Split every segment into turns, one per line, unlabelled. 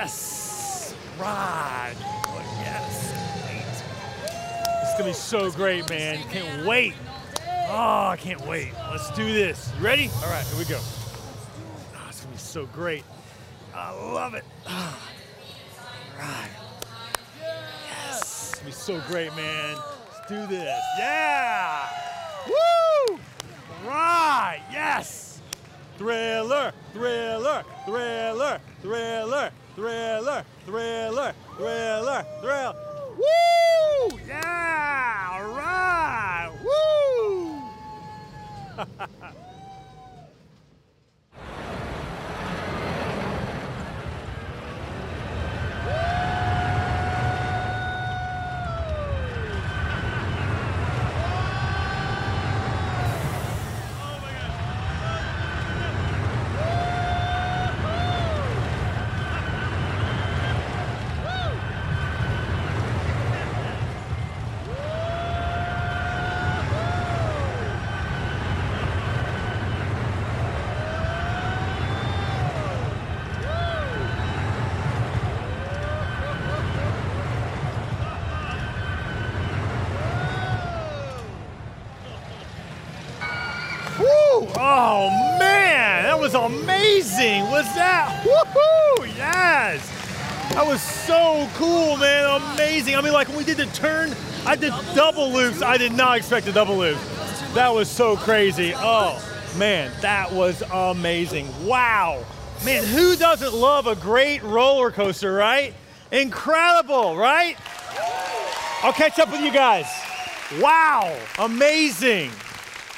Yes. Ride. Oh, yes. It's gonna be so great, man. Can't wait. Oh, I can't wait. Let's do this. You ready? All right, here we go. Oh, it's gonna be so great. I love it. Ah. All right. Yes. It's gonna be so great, man. Let's do this. Yeah. Woo! Right. Yes. Thriller, thriller, thriller, thriller, thriller, thriller, thriller, thriller. Woo! Yeah! All right! Woo! Oh man, that was amazing. Was that? Woohoo! Yes. That was so cool, man. Amazing. I mean, like when we did the turn, I did double loops. I did not expect a double loop. That was so crazy. Oh man, that was amazing. Wow. Man, who doesn't love a great roller coaster, right? Incredible, right? I'll catch up with you guys. Wow, amazing.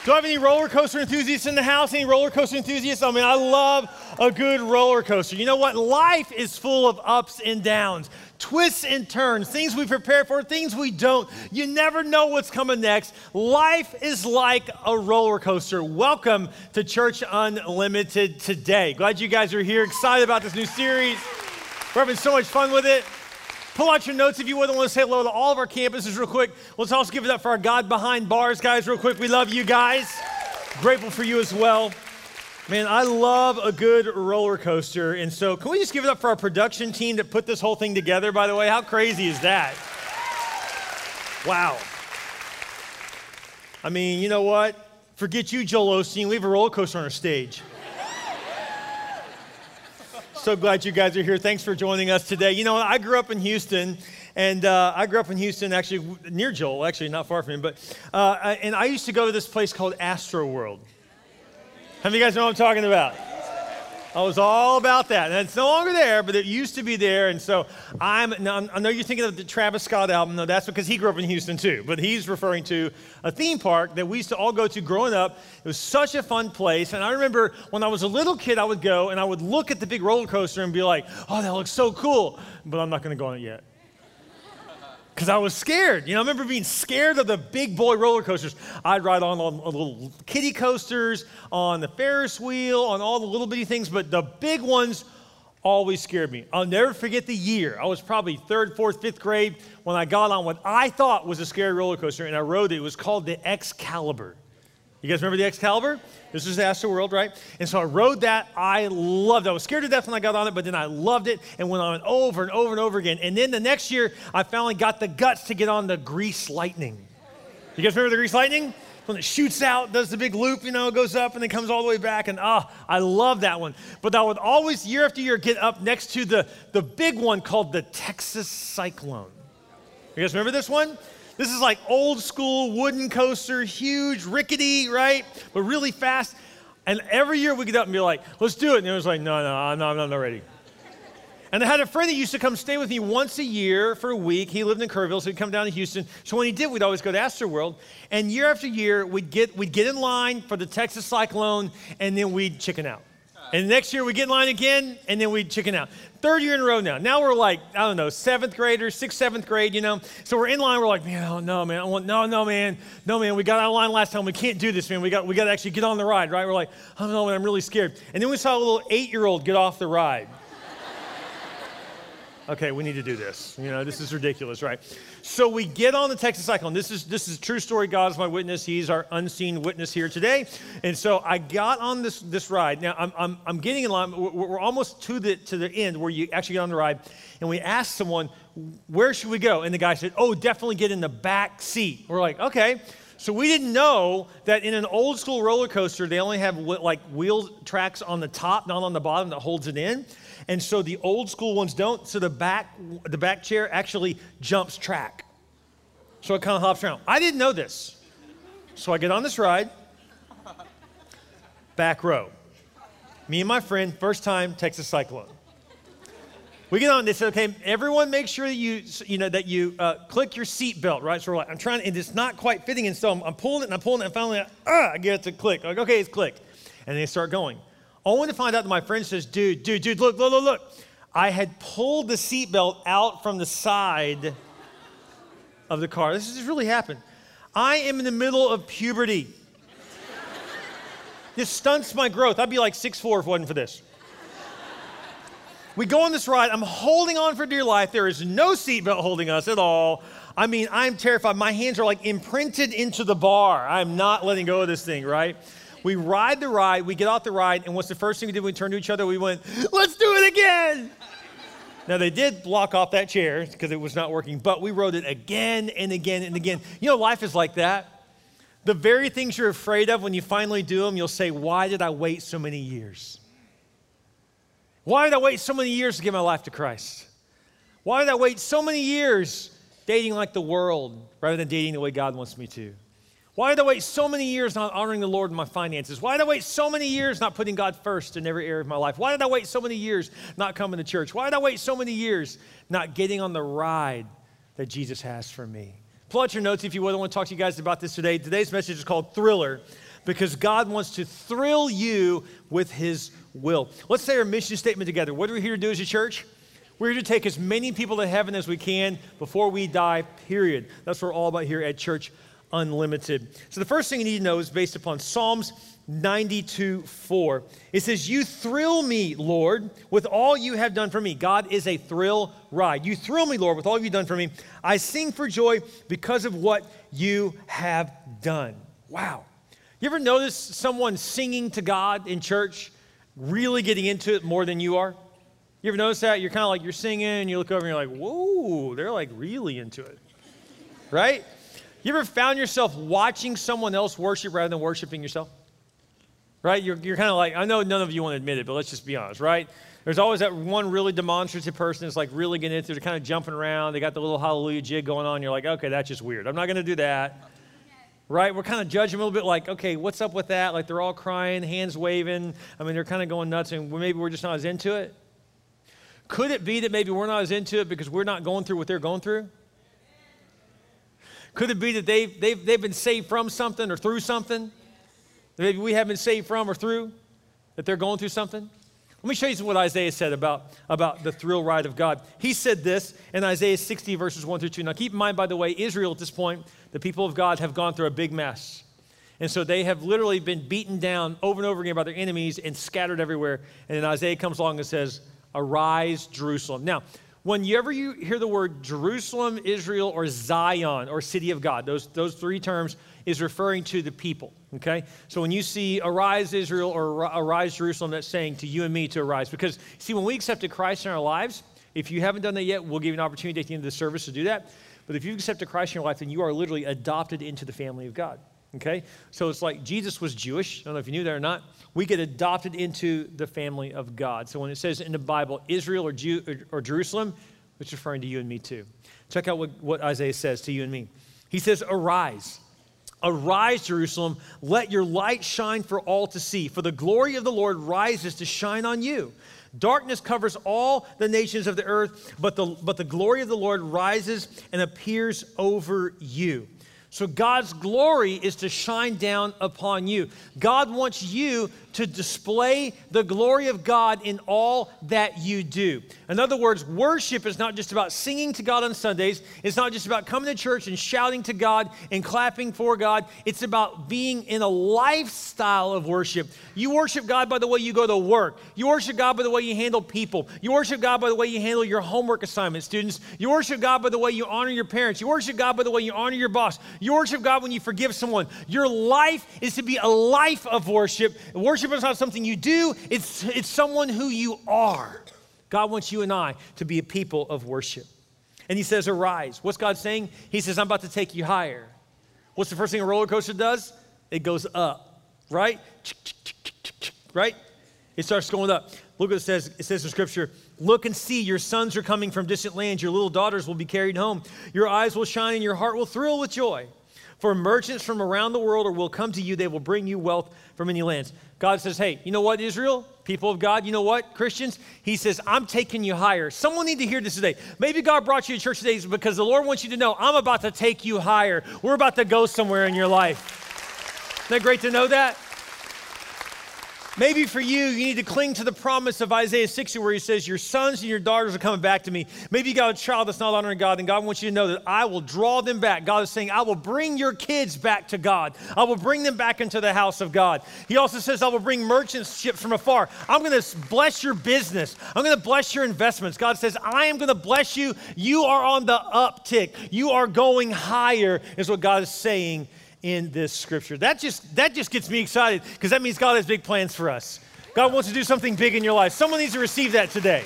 Do I have any roller coaster enthusiasts in the house? Any roller coaster enthusiasts? I mean, I love a good roller coaster. You know what? Life is full of ups and downs, twists and turns, things we prepare for, things we don't. You never know what's coming next. Life is like a roller coaster. Welcome to Church Unlimited today. Glad you guys are here, excited about this new series. We're having so much fun with it. Pull out your notes if you would. I want to say hello to all of our campuses real quick. Let's also give it up for our God behind bars guys real quick. We love you guys. Grateful for you as well. Man, I love a good roller coaster. And so, can we just give it up for our production team that put this whole thing together, by the way? How crazy is that? Wow. I mean, you know what? Forget you, Joel Osteen. We have a roller coaster on our stage. So glad you guys are here. Thanks for joining us today. You know, I grew up in Houston, and uh, I grew up in Houston, actually near Joel, actually not far from him. But uh, and I used to go to this place called Astro World. How many of you guys know what I'm talking about? I was all about that. And it's no longer there, but it used to be there. And so I'm, I know you're thinking of the Travis Scott album. No, that's because he grew up in Houston too. But he's referring to a theme park that we used to all go to growing up. It was such a fun place. And I remember when I was a little kid, I would go and I would look at the big roller coaster and be like, oh, that looks so cool. But I'm not going to go on it yet because I was scared. You know, I remember being scared of the big boy roller coasters. I'd ride on, on little kiddie coasters, on the Ferris wheel, on all the little bitty things, but the big ones always scared me. I'll never forget the year. I was probably third, fourth, fifth grade when I got on what I thought was a scary roller coaster, and I rode it. It was called the Excalibur. You guys remember the Excalibur? This was Astro World, right? And so I rode that. I loved it. I was scared to death when I got on it, but then I loved it and went on over and over and over again. And then the next year, I finally got the guts to get on the Grease Lightning. You guys remember the Grease Lightning? When it shoots out, does the big loop, you know, goes up and then comes all the way back. And ah, oh, I love that one. But I would always, year after year, get up next to the, the big one called the Texas Cyclone. You guys remember this one? This is like old school wooden coaster, huge, rickety, right? But really fast. And every year we get up and be like, let's do it. And it was like, no, no, no, I'm not ready. And I had a friend that used to come stay with me once a year for a week. He lived in Kerrville, so he'd come down to Houston. So when he did, we'd always go to Astroworld. And year after year, we'd get, we'd get in line for the Texas Cyclone, and then we'd chicken out. And next year we'd get in line again, and then we'd chicken out. Third year in a row now. Now we're like, I don't know, seventh graders, sixth, seventh grade, you know. So we're in line, we're like, man, oh no, man, I want, no, no, man, no, man, we got out of line last time. We can't do this, man. We got, we got to actually get on the ride, right? We're like, I don't know, man, I'm really scared. And then we saw a little eight-year-old get off the ride. okay, we need to do this. You know, this is ridiculous, right? So we get on the Texas Cyclone. This is this is true story. God is my witness. He's our unseen witness here today. And so I got on this this ride. Now I'm I'm, I'm getting in line. We're, almost to the to the end where you actually get on the ride, and we asked someone, where should we go? And the guy said, oh, definitely get in the back seat. We're like, okay. So we didn't know that in an old school roller coaster, they only have like wheel tracks on the top, not on the bottom, that holds it in. And so the old school ones don't. So the back, the back chair actually jumps track. So it kind of hops around. I didn't know this. So I get on this ride, back row. Me and my friend, first time Texas Cyclone. We get on. They said, "Okay, everyone, make sure that you, you know, that you uh, click your seat belt, right?" So we're like, "I'm trying, and it's not quite fitting." And so I'm, I'm pulling it, and I'm pulling it, and finally, ah, I get it to click. Like, okay, it's clicked, and they start going. Only to find out that my friend says, "Dude, dude, dude, look, look, look, look!" I had pulled the seatbelt out from the side of the car. This has really happened. I am in the middle of puberty. this stunts my growth. I'd be like six four if it wasn't for this. We go on this ride. I'm holding on for dear life. There is no seatbelt holding us at all. I mean, I'm terrified. My hands are like imprinted into the bar. I'm not letting go of this thing, right? We ride the ride. We get off the ride. And what's the first thing we did? We turned to each other. We went, let's do it again. Now, they did block off that chair because it was not working, but we rode it again and again and again. You know, life is like that. The very things you're afraid of, when you finally do them, you'll say, Why did I wait so many years? Why did I wait so many years to give my life to Christ? Why did I wait so many years dating like the world rather than dating the way God wants me to? Why did I wait so many years not honoring the Lord in my finances? Why did I wait so many years not putting God first in every area of my life? Why did I wait so many years not coming to church? Why did I wait so many years not getting on the ride that Jesus has for me? Pull out your notes if you would. I want to talk to you guys about this today. Today's message is called Thriller because God wants to thrill you with His will. Let's say our mission statement together. What are we here to do as a church? We're here to take as many people to heaven as we can before we die, period. That's what we're all about here at Church Unlimited. So the first thing you need to know is based upon Psalms 92 4. It says, You thrill me, Lord, with all you have done for me. God is a thrill ride. You thrill me, Lord, with all you've done for me. I sing for joy because of what you have done. Wow. You ever notice someone singing to God in church? really getting into it more than you are? You ever notice that? You're kind of like, you're singing, and you look over and you're like, whoa, they're like really into it. Right? You ever found yourself watching someone else worship rather than worshiping yourself? Right? You're, you're kind of like, I know none of you want to admit it, but let's just be honest, right? There's always that one really demonstrative person that's like really getting into it, they're kind of jumping around, they got the little hallelujah jig going on. You're like, okay, that's just weird. I'm not going to do that right? We're kind of judging a little bit like, okay, what's up with that? Like they're all crying, hands waving. I mean, they're kind of going nuts, and maybe we're just not as into it. Could it be that maybe we're not as into it because we're not going through what they're going through? Could it be that they've, they've, they've been saved from something or through something? Maybe we haven't been saved from or through? That they're going through something? Let me show you what Isaiah said about, about the thrill ride of God. He said this in Isaiah 60, verses 1 through 2. Now, keep in mind, by the way, Israel at this point, the people of God have gone through a big mess. And so they have literally been beaten down over and over again by their enemies and scattered everywhere. And then Isaiah comes along and says, Arise, Jerusalem. Now, whenever you hear the word Jerusalem, Israel, or Zion, or city of God, those, those three terms is referring to the people, okay? So when you see arise Israel or arise Jerusalem, that's saying to you and me to arise. Because, see, when we accepted Christ in our lives, if you haven't done that yet, we'll give you an opportunity at the end of the service to do that. But if you've accepted Christ in your life, then you are literally adopted into the family of God. Okay? So it's like Jesus was Jewish. I don't know if you knew that or not. We get adopted into the family of God. So when it says in the Bible, Israel or, Jew, or, or Jerusalem, it's referring to you and me too. Check out what, what Isaiah says to you and me. He says, Arise. Arise, Jerusalem, let your light shine for all to see, for the glory of the Lord rises to shine on you. Darkness covers all the nations of the earth, but the, but the glory of the Lord rises and appears over you. So God's glory is to shine down upon you. God wants you to display the glory of God in all that you do. In other words, worship is not just about singing to God on Sundays, it's not just about coming to church and shouting to God and clapping for God. It's about being in a lifestyle of worship. You worship God by the way you go to work, you worship God by the way you handle people, you worship God by the way you handle your homework assignments, students. You worship God by the way you honor your parents, you worship God by the way you honor your boss, you worship God when you forgive someone. Your life is to be a life of worship. Worship is not something you do, it's, it's someone who you are. God wants you and I to be a people of worship. And he says, Arise. What's God saying? He says, I'm about to take you higher. What's the first thing a roller coaster does? It goes up, right? Right? It starts going up. Look what it says. It says in Scripture Look and see, your sons are coming from distant lands. Your little daughters will be carried home. Your eyes will shine and your heart will thrill with joy. For merchants from around the world or will come to you. They will bring you wealth from many lands. God says, Hey, you know what, Israel? People of God, you know what, Christians? He says, I'm taking you higher. Someone need to hear this today. Maybe God brought you to church today because the Lord wants you to know, I'm about to take you higher. We're about to go somewhere in your life. Isn't that great to know that? Maybe for you, you need to cling to the promise of Isaiah 60 where he says, Your sons and your daughters are coming back to me. Maybe you got a child that's not honoring God, and God wants you to know that I will draw them back. God is saying, I will bring your kids back to God. I will bring them back into the house of God. He also says, I will bring merchants ships from afar. I'm going to bless your business. I'm going to bless your investments. God says, I am going to bless you. You are on the uptick. You are going higher, is what God is saying in this scripture. That just, that just gets me excited because that means God has big plans for us. God wants to do something big in your life. Someone needs to receive that today.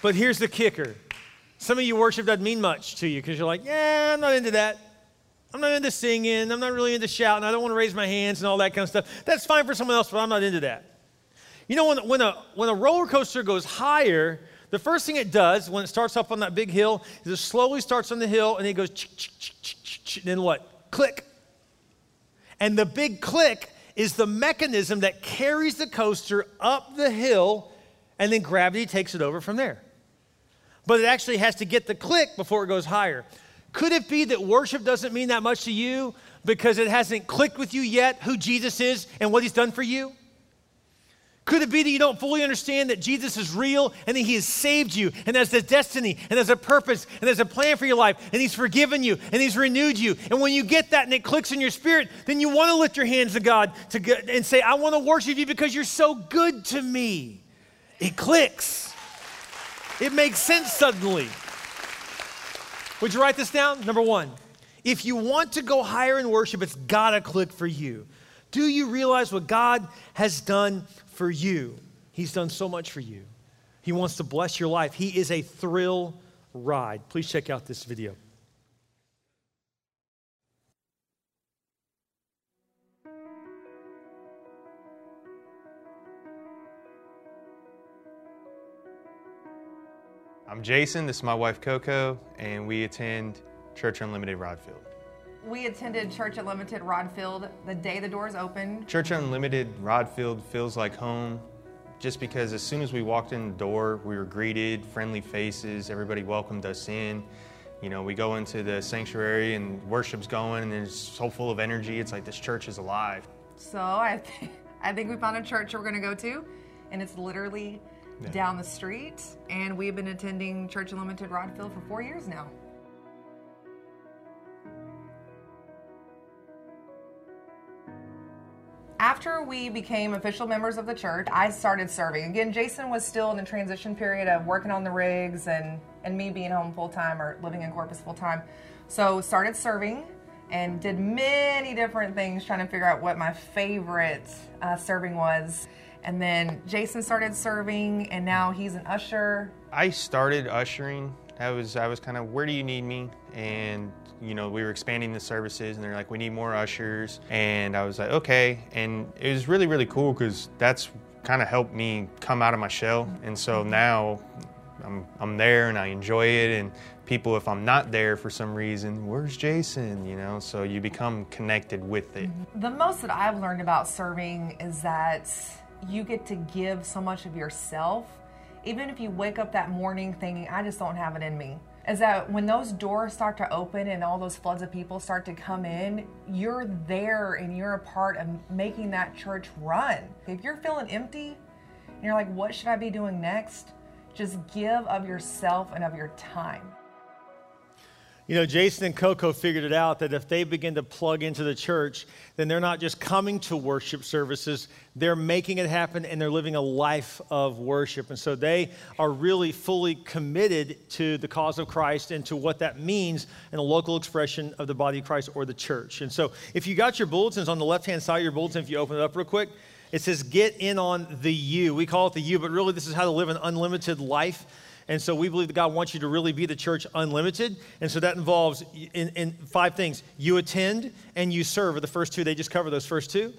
But here's the kicker some of you worship doesn't mean much to you because you're like, yeah, I'm not into that. I'm not into singing. I'm not really into shouting. I don't want to raise my hands and all that kind of stuff. That's fine for someone else, but I'm not into that. You know, when, when, a, when a roller coaster goes higher, the first thing it does when it starts up on that big hill is it slowly starts on the hill and it goes, and then what? Click. And the big click is the mechanism that carries the coaster up the hill, and then gravity takes it over from there. But it actually has to get the click before it goes higher. Could it be that worship doesn't mean that much to you because it hasn't clicked with you yet who Jesus is and what he's done for you? Could it be that you don't fully understand that Jesus is real and that He has saved you and has a destiny and has a purpose and has a plan for your life and He's forgiven you and He's renewed you? And when you get that and it clicks in your spirit, then you want to lift your hands to God to get, and say, I want to worship you because you're so good to me. It clicks, it makes sense suddenly. Would you write this down? Number one, if you want to go higher in worship, it's got to click for you. Do you realize what God has done for you. He's done so much for you. He wants to bless your life. He is a thrill ride. Please check out this video.
I'm Jason, this is my wife Coco, and we attend Church Unlimited Rodfield.
We attended Church Unlimited Rodfield the day the doors opened.
Church Unlimited Rodfield feels like home just because as soon as we walked in the door, we were greeted, friendly faces, everybody welcomed us in. You know, we go into the sanctuary and worship's going and it's so full of energy. It's like this church is alive.
So I, th- I think we found a church we're going to go to, and it's literally yeah. down the street. And we've been attending Church Unlimited Rodfield for four years now. After we became official members of the church, I started serving. Again, Jason was still in the transition period of working on the rigs and, and me being home full time or living in Corpus full time. So started serving and did many different things trying to figure out what my favorite uh, serving was. And then Jason started serving, and now he's an usher.
I started ushering. I was I was kind of where do you need me? And you know, we were expanding the services and they're like, we need more ushers. And I was like, okay. And it was really, really cool because that's kind of helped me come out of my shell. And so mm-hmm. now I'm, I'm there and I enjoy it. And people, if I'm not there for some reason, where's Jason? You know, so you become connected with it.
Mm-hmm. The most that I've learned about serving is that you get to give so much of yourself. Even if you wake up that morning thinking, I just don't have it in me is that when those doors start to open and all those floods of people start to come in, you're there and you're a part of making that church run. If you're feeling empty and you're like, what should I be doing next? Just give of yourself and of your time.
You know, Jason and Coco figured it out that if they begin to plug into the church, then they're not just coming to worship services, they're making it happen and they're living a life of worship. And so they are really fully committed to the cause of Christ and to what that means in a local expression of the body of Christ or the church. And so if you got your bulletins on the left hand side of your bulletin, if you open it up real quick, it says, Get in on the U. We call it the U, but really this is how to live an unlimited life. And so we believe that God wants you to really be the church unlimited. And so that involves in, in five things you attend and you serve are the first two. They just cover those first two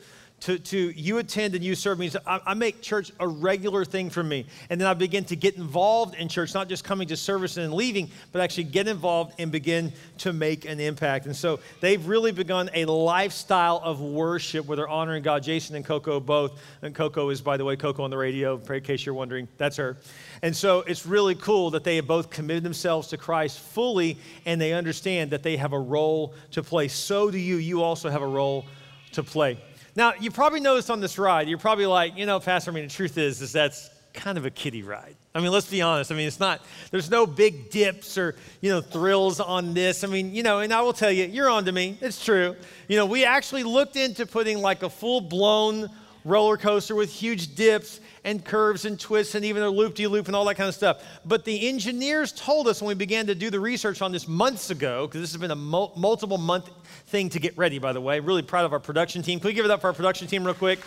to, to you attend and you serve means I, I, make church a regular thing for me. And then I begin to get involved in church, not just coming to service and leaving, but actually get involved and begin to make an impact. And so they've really begun a lifestyle of worship where they're honoring God. Jason and Coco both. And Coco is, by the way, Coco on the radio, in case you're wondering. That's her. And so it's really cool that they have both committed themselves to Christ fully and they understand that they have a role to play. So do you. You also have a role to play. Now, you probably noticed on this ride, you're probably like, you know, Pastor, I mean, the truth is, is that's kind of a kiddie ride. I mean, let's be honest. I mean, it's not, there's no big dips or, you know, thrills on this. I mean, you know, and I will tell you, you're on to me. It's true. You know, we actually looked into putting like a full blown roller coaster with huge dips and curves and twists and even a loop de loop and all that kind of stuff. But the engineers told us when we began to do the research on this months ago, because this has been a mul- multiple month thing to get ready, by the way. Really proud of our production team. Can we give it up for our production team, real quick?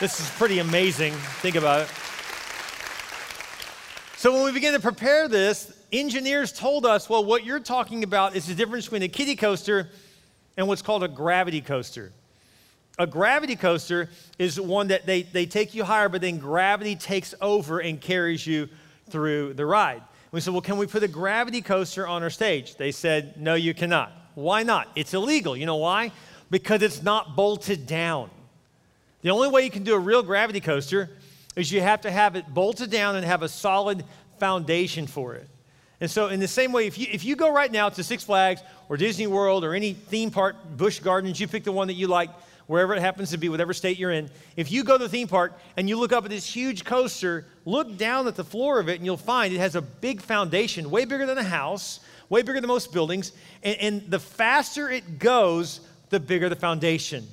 This is pretty amazing. Think about it. So, when we began to prepare this, engineers told us, well, what you're talking about is the difference between a kiddie coaster and what's called a gravity coaster. A gravity coaster is one that they, they take you higher, but then gravity takes over and carries you through the ride. We said, well, can we put a gravity coaster on our stage? They said, no, you cannot. Why not? It's illegal. You know why? Because it's not bolted down. The only way you can do a real gravity coaster is you have to have it bolted down and have a solid foundation for it. And so, in the same way, if you, if you go right now to Six Flags or Disney World or any theme park, Busch Gardens, you pick the one that you like, wherever it happens to be, whatever state you're in. If you go to the theme park and you look up at this huge coaster, look down at the floor of it and you'll find it has a big foundation, way bigger than a house, way bigger than most buildings. And, and the faster it goes, the bigger the foundation.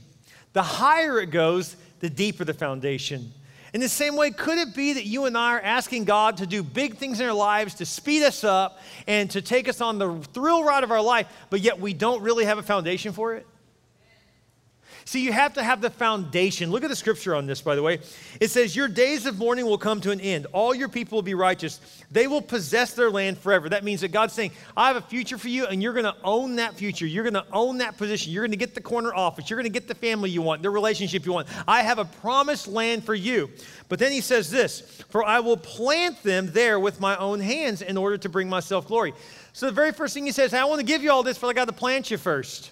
The higher it goes, the deeper the foundation. In the same way, could it be that you and I are asking God to do big things in our lives, to speed us up, and to take us on the thrill ride of our life, but yet we don't really have a foundation for it? See, you have to have the foundation. Look at the scripture on this, by the way. It says, Your days of mourning will come to an end. All your people will be righteous. They will possess their land forever. That means that God's saying, I have a future for you, and you're going to own that future. You're going to own that position. You're going to get the corner office. You're going to get the family you want, the relationship you want. I have a promised land for you. But then he says this For I will plant them there with my own hands in order to bring myself glory. So the very first thing he says, I want to give you all this, but I got to plant you first.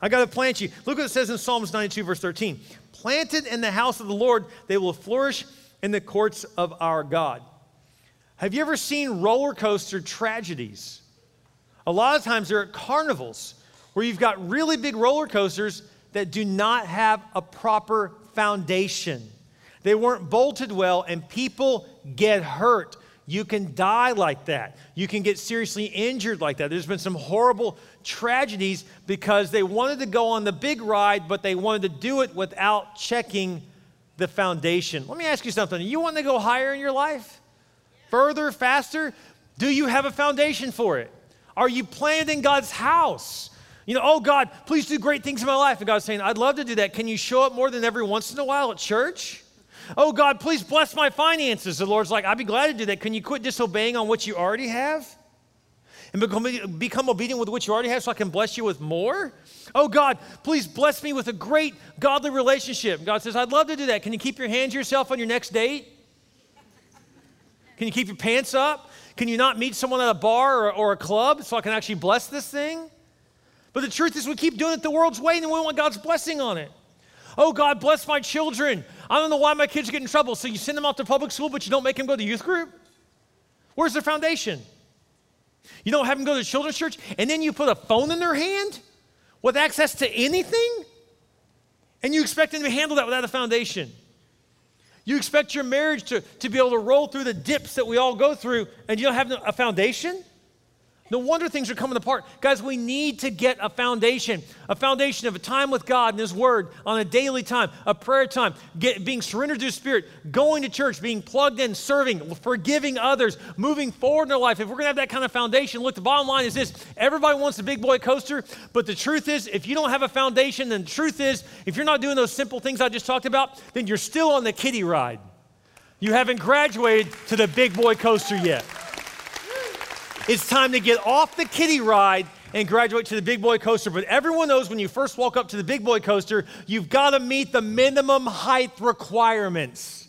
I got to plant you. Look what it says in Psalms 92, verse 13. Planted in the house of the Lord, they will flourish in the courts of our God. Have you ever seen roller coaster tragedies? A lot of times they're at carnivals where you've got really big roller coasters that do not have a proper foundation. They weren't bolted well, and people get hurt. You can die like that. You can get seriously injured like that. There's been some horrible tragedies because they wanted to go on the big ride, but they wanted to do it without checking the foundation. Let me ask you something. You want to go higher in your life? Further, faster? Do you have a foundation for it? Are you planted in God's house? You know, oh God, please do great things in my life. And God's saying, I'd love to do that. Can you show up more than every once in a while at church? Oh God, please bless my finances. The Lord's like, I'd be glad to do that. Can you quit disobeying on what you already have? And become, become obedient with what you already have so I can bless you with more? Oh God, please bless me with a great godly relationship. God says, I'd love to do that. Can you keep your hands to yourself on your next date? Can you keep your pants up? Can you not meet someone at a bar or, or a club so I can actually bless this thing? But the truth is, we keep doing it the world's way and we want God's blessing on it. Oh, God, bless my children. I don't know why my kids get in trouble. So you send them off to public school, but you don't make them go to youth group? Where's the foundation? You don't have them go to children's church, and then you put a phone in their hand with access to anything, and you expect them to handle that without a foundation. You expect your marriage to, to be able to roll through the dips that we all go through, and you don't have a foundation? No wonder things are coming apart. Guys, we need to get a foundation, a foundation of a time with God and His Word on a daily time, a prayer time, get, being surrendered to the Spirit, going to church, being plugged in, serving, forgiving others, moving forward in their life. If we're going to have that kind of foundation, look, the bottom line is this everybody wants a big boy coaster, but the truth is, if you don't have a foundation, then the truth is, if you're not doing those simple things I just talked about, then you're still on the kiddie ride. You haven't graduated to the big boy coaster yet. It's time to get off the kiddie ride and graduate to the big boy coaster. But everyone knows when you first walk up to the big boy coaster, you've got to meet the minimum height requirements.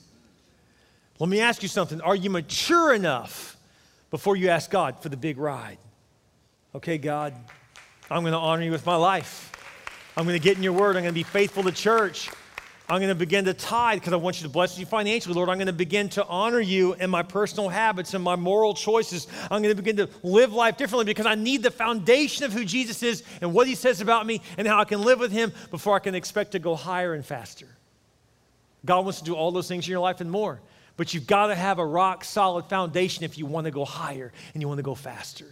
Let me ask you something. Are you mature enough before you ask God for the big ride? Okay, God, I'm going to honor you with my life. I'm going to get in your word. I'm going to be faithful to church. I'm going to begin to tithe because I want you to bless you financially, Lord. I'm going to begin to honor you in my personal habits and my moral choices. I'm going to begin to live life differently because I need the foundation of who Jesus is and what he says about me and how I can live with him before I can expect to go higher and faster. God wants to do all those things in your life and more. But you've got to have a rock solid foundation if you want to go higher and you want to go faster.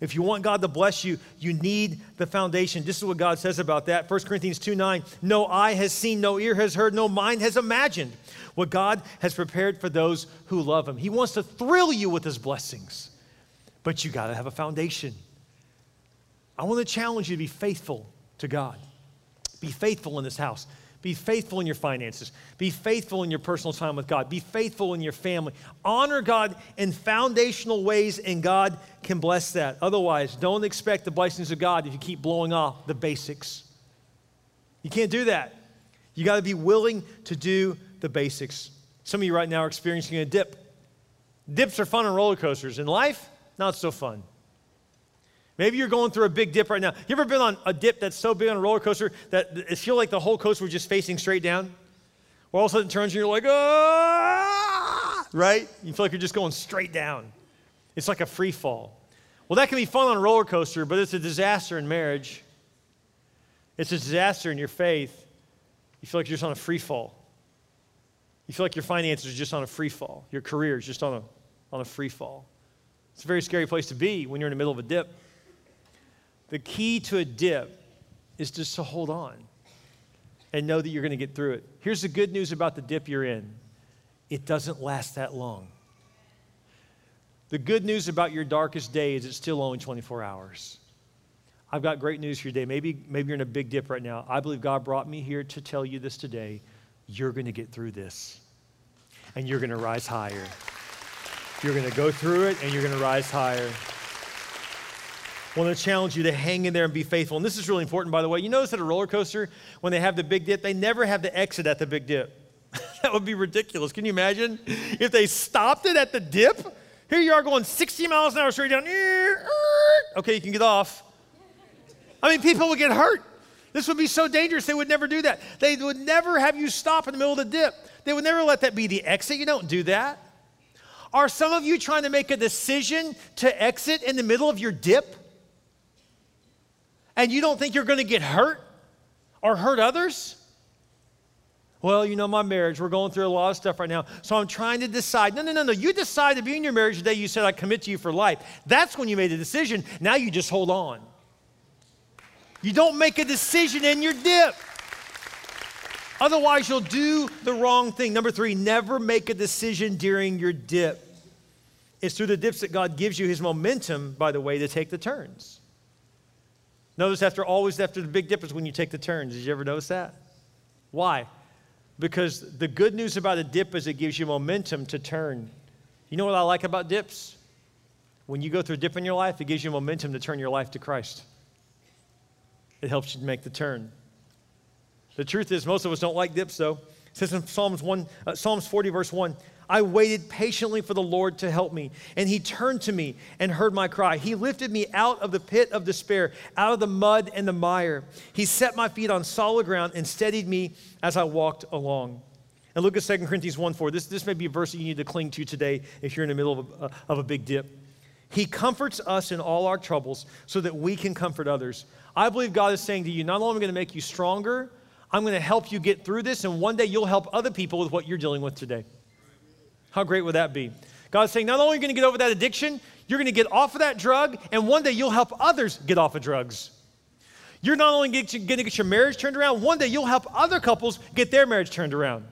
If you want God to bless you, you need the foundation. This is what God says about that. 1 Corinthians 2 9. No eye has seen, no ear has heard, no mind has imagined what God has prepared for those who love Him. He wants to thrill you with His blessings, but you got to have a foundation. I want to challenge you to be faithful to God. Be faithful in this house. Be faithful in your finances. Be faithful in your personal time with God. Be faithful in your family. Honor God in foundational ways, and God can bless that. Otherwise, don't expect the blessings of God if you keep blowing off the basics. You can't do that. You got to be willing to do the basics. Some of you right now are experiencing a dip. Dips are fun on roller coasters. In life, not so fun. Maybe you're going through a big dip right now. You ever been on a dip that's so big on a roller coaster that it feels like the whole coaster was just facing straight down? Where all of a sudden it turns and you're like, ah, right? You feel like you're just going straight down. It's like a free fall. Well, that can be fun on a roller coaster, but it's a disaster in marriage. It's a disaster in your faith. You feel like you're just on a free fall. You feel like your finances are just on a free fall. Your career is just on a, on a free fall. It's a very scary place to be when you're in the middle of a dip. The key to a dip is just to hold on and know that you're going to get through it. Here's the good news about the dip you're in it doesn't last that long. The good news about your darkest day is it's still only 24 hours. I've got great news for you today. Maybe, maybe you're in a big dip right now. I believe God brought me here to tell you this today. You're going to get through this, and you're going to rise higher. You're going to go through it, and you're going to rise higher. Want to challenge you to hang in there and be faithful. And this is really important, by the way. You notice at a roller coaster, when they have the big dip, they never have the exit at the big dip. that would be ridiculous. Can you imagine if they stopped it at the dip? Here you are going 60 miles an hour straight down. Okay, you can get off. I mean, people would get hurt. This would be so dangerous. They would never do that. They would never have you stop in the middle of the dip. They would never let that be the exit. You don't do that. Are some of you trying to make a decision to exit in the middle of your dip? And you don't think you're going to get hurt or hurt others? Well, you know, my marriage, we're going through a lot of stuff right now. So I'm trying to decide. No, no, no, no. You decide to be in your marriage the day you said, I commit to you for life. That's when you made a decision. Now you just hold on. You don't make a decision in your dip. Otherwise, you'll do the wrong thing. Number three, never make a decision during your dip. It's through the dips that God gives you his momentum, by the way, to take the turns. Notice after always after the big is when you take the turns. Did you ever notice that? Why? Because the good news about a dip is it gives you momentum to turn. You know what I like about dips? When you go through a dip in your life, it gives you momentum to turn your life to Christ. It helps you make the turn. The truth is, most of us don't like dips, though. It says in Psalms, 1, uh, Psalms 40, verse 1 I waited patiently for the Lord to help me, and he turned to me and heard my cry. He lifted me out of the pit of despair, out of the mud and the mire. He set my feet on solid ground and steadied me as I walked along. And look at 2 Corinthians 1 4. This, this may be a verse that you need to cling to today if you're in the middle of a, uh, of a big dip. He comforts us in all our troubles so that we can comfort others. I believe God is saying to you, not only am I going to make you stronger, I'm going to help you get through this, and one day you'll help other people with what you're dealing with today. How great would that be? God's saying, not only are you going to get over that addiction, you're going to get off of that drug, and one day you'll help others get off of drugs. You're not only going to get your marriage turned around, one day you'll help other couples get their marriage turned around.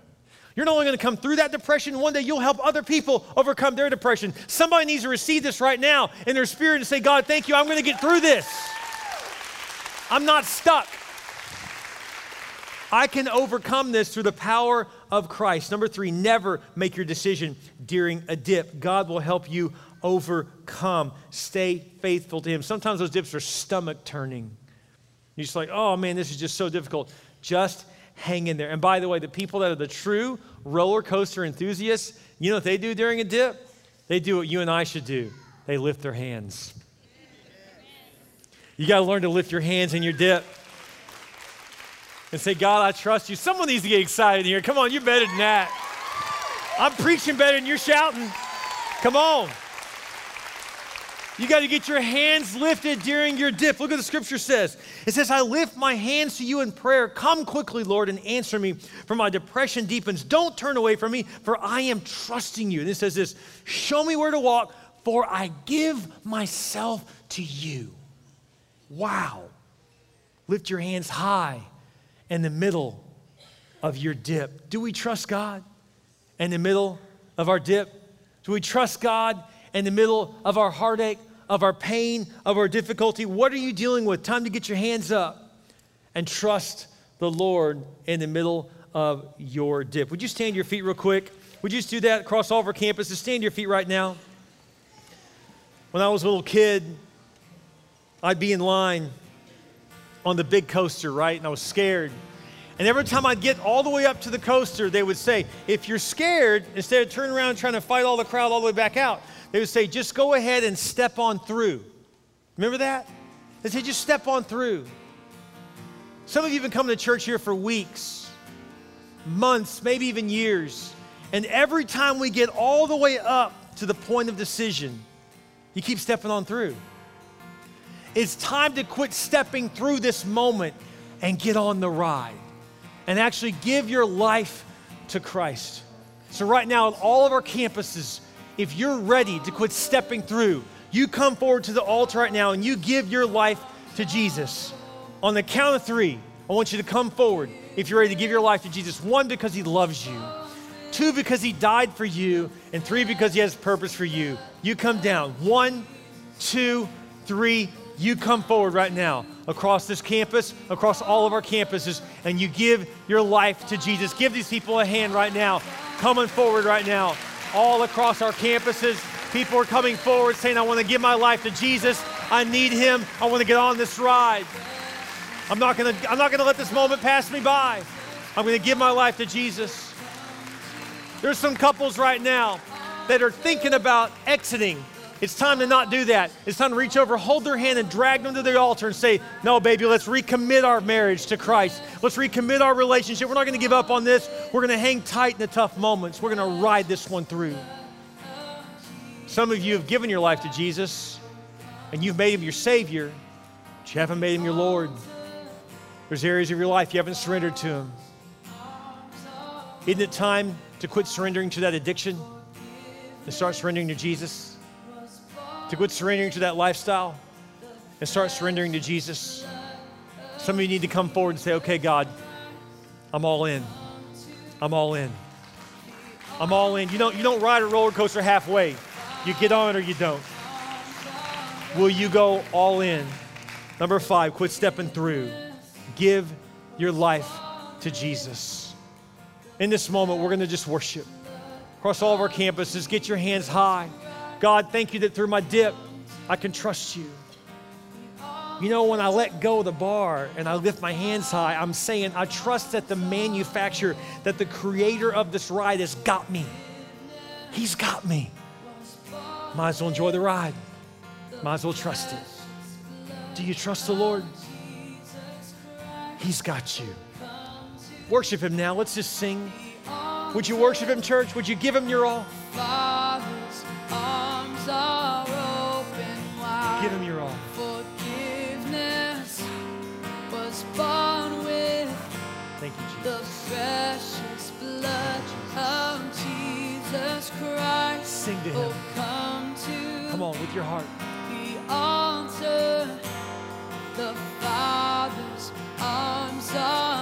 You're not only going to come through that depression, one day you'll help other people overcome their depression. Somebody needs to receive this right now in their spirit and say, God, thank you, I'm going to get through this. I'm not stuck. I can overcome this through the power of Christ. Number three, never make your decision during a dip. God will help you overcome. Stay faithful to Him. Sometimes those dips are stomach turning. You're just like, oh man, this is just so difficult. Just hang in there. And by the way, the people that are the true roller coaster enthusiasts, you know what they do during a dip? They do what you and I should do they lift their hands. You got to learn to lift your hands in your dip and say, God, I trust you. Someone needs to get excited here. Come on, you're better than that. I'm preaching better than you're shouting. Come on. You got to get your hands lifted during your dip. Look what the scripture says. It says, I lift my hands to you in prayer. Come quickly, Lord, and answer me, for my depression deepens. Don't turn away from me, for I am trusting you. And it says this Show me where to walk, for I give myself to you. Wow. Lift your hands high in the middle of your dip. Do we trust God in the middle of our dip? Do we trust God in the middle of our heartache, of our pain, of our difficulty? What are you dealing with? Time to get your hands up and trust the Lord in the middle of your dip. Would you stand your feet real quick? Would you just do that across all of our campuses? Stand your feet right now. When I was a little kid, I'd be in line on the big coaster, right? And I was scared. And every time I'd get all the way up to the coaster, they would say, if you're scared, instead of turning around trying to fight all the crowd all the way back out, they would say, just go ahead and step on through. Remember that? They say, just step on through. Some of you have been coming to church here for weeks, months, maybe even years. And every time we get all the way up to the point of decision, you keep stepping on through. It's time to quit stepping through this moment and get on the ride and actually give your life to Christ. So, right now, at all of our campuses, if you're ready to quit stepping through, you come forward to the altar right now and you give your life to Jesus. On the count of three, I want you to come forward if you're ready to give your life to Jesus. One, because he loves you. Two, because he died for you. And three, because he has purpose for you. You come down. One, two, three. You come forward right now across this campus, across all of our campuses, and you give your life to Jesus. Give these people a hand right now. Coming forward right now all across our campuses. People are coming forward saying, I want to give my life to Jesus. I need him. I want to get on this ride. I'm not going to, I'm not going to let this moment pass me by. I'm going to give my life to Jesus. There's some couples right now that are thinking about exiting it's time to not do that. It's time to reach over, hold their hand, and drag them to the altar and say, No, baby, let's recommit our marriage to Christ. Let's recommit our relationship. We're not going to give up on this. We're going to hang tight in the tough moments. We're going to ride this one through. Some of you have given your life to Jesus and you've made him your Savior, but you haven't made him your Lord. There's areas of your life you haven't surrendered to him. Isn't it time to quit surrendering to that addiction and start surrendering to Jesus? To quit surrendering to that lifestyle and start surrendering to Jesus. Some of you need to come forward and say, okay, God, I'm all in. I'm all in. I'm all in. You don't, you don't ride a roller coaster halfway. You get on or you don't. Will you go all in? Number five, quit stepping through. Give your life to Jesus. In this moment, we're going to just worship. Across all of our campuses, get your hands high. God, thank you that through my dip, I can trust you. You know, when I let go of the bar and I lift my hands high, I'm saying, I trust that the manufacturer, that the creator of this ride has got me. He's got me. Might as well enjoy the ride. Might as well trust it. Do you trust the Lord? He's got you. Worship Him now. Let's just sing. Would you worship Him, church? Would you give Him your all? Sing to
Oh,
him.
come to
Come on, with your heart.
the altar. The Father's arms are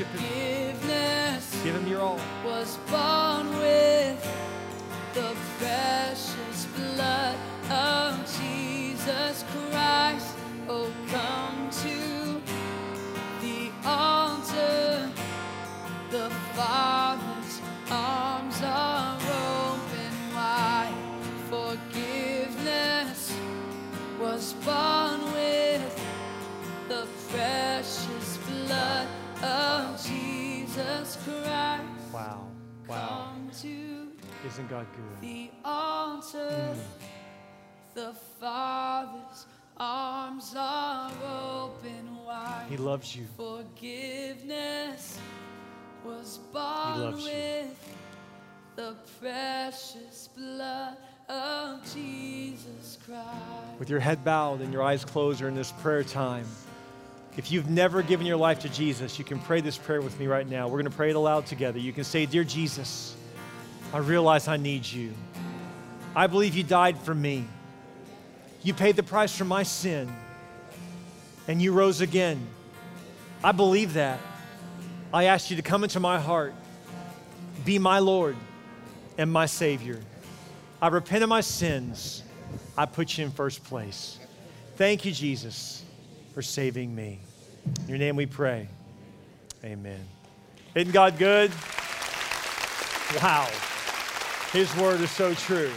Worship him. Isn't God good?
the altar. Mm. The Father's arms are open wide.
He loves you.
Forgiveness was
He
born
loves you.
with the precious blood of Jesus Christ.
With your head bowed and your eyes closed during this prayer time, if you've never given your life to Jesus, you can pray this prayer with me right now. We're going to pray it aloud together. You can say, Dear Jesus, I realize I need you. I believe you died for me. You paid the price for my sin, and you rose again. I believe that. I ask you to come into my heart, be my Lord and my Savior. I repent of my sins. I put you in first place. Thank you, Jesus, for saving me. In your name we pray. Amen. Isn't God good? Wow. His word is so true.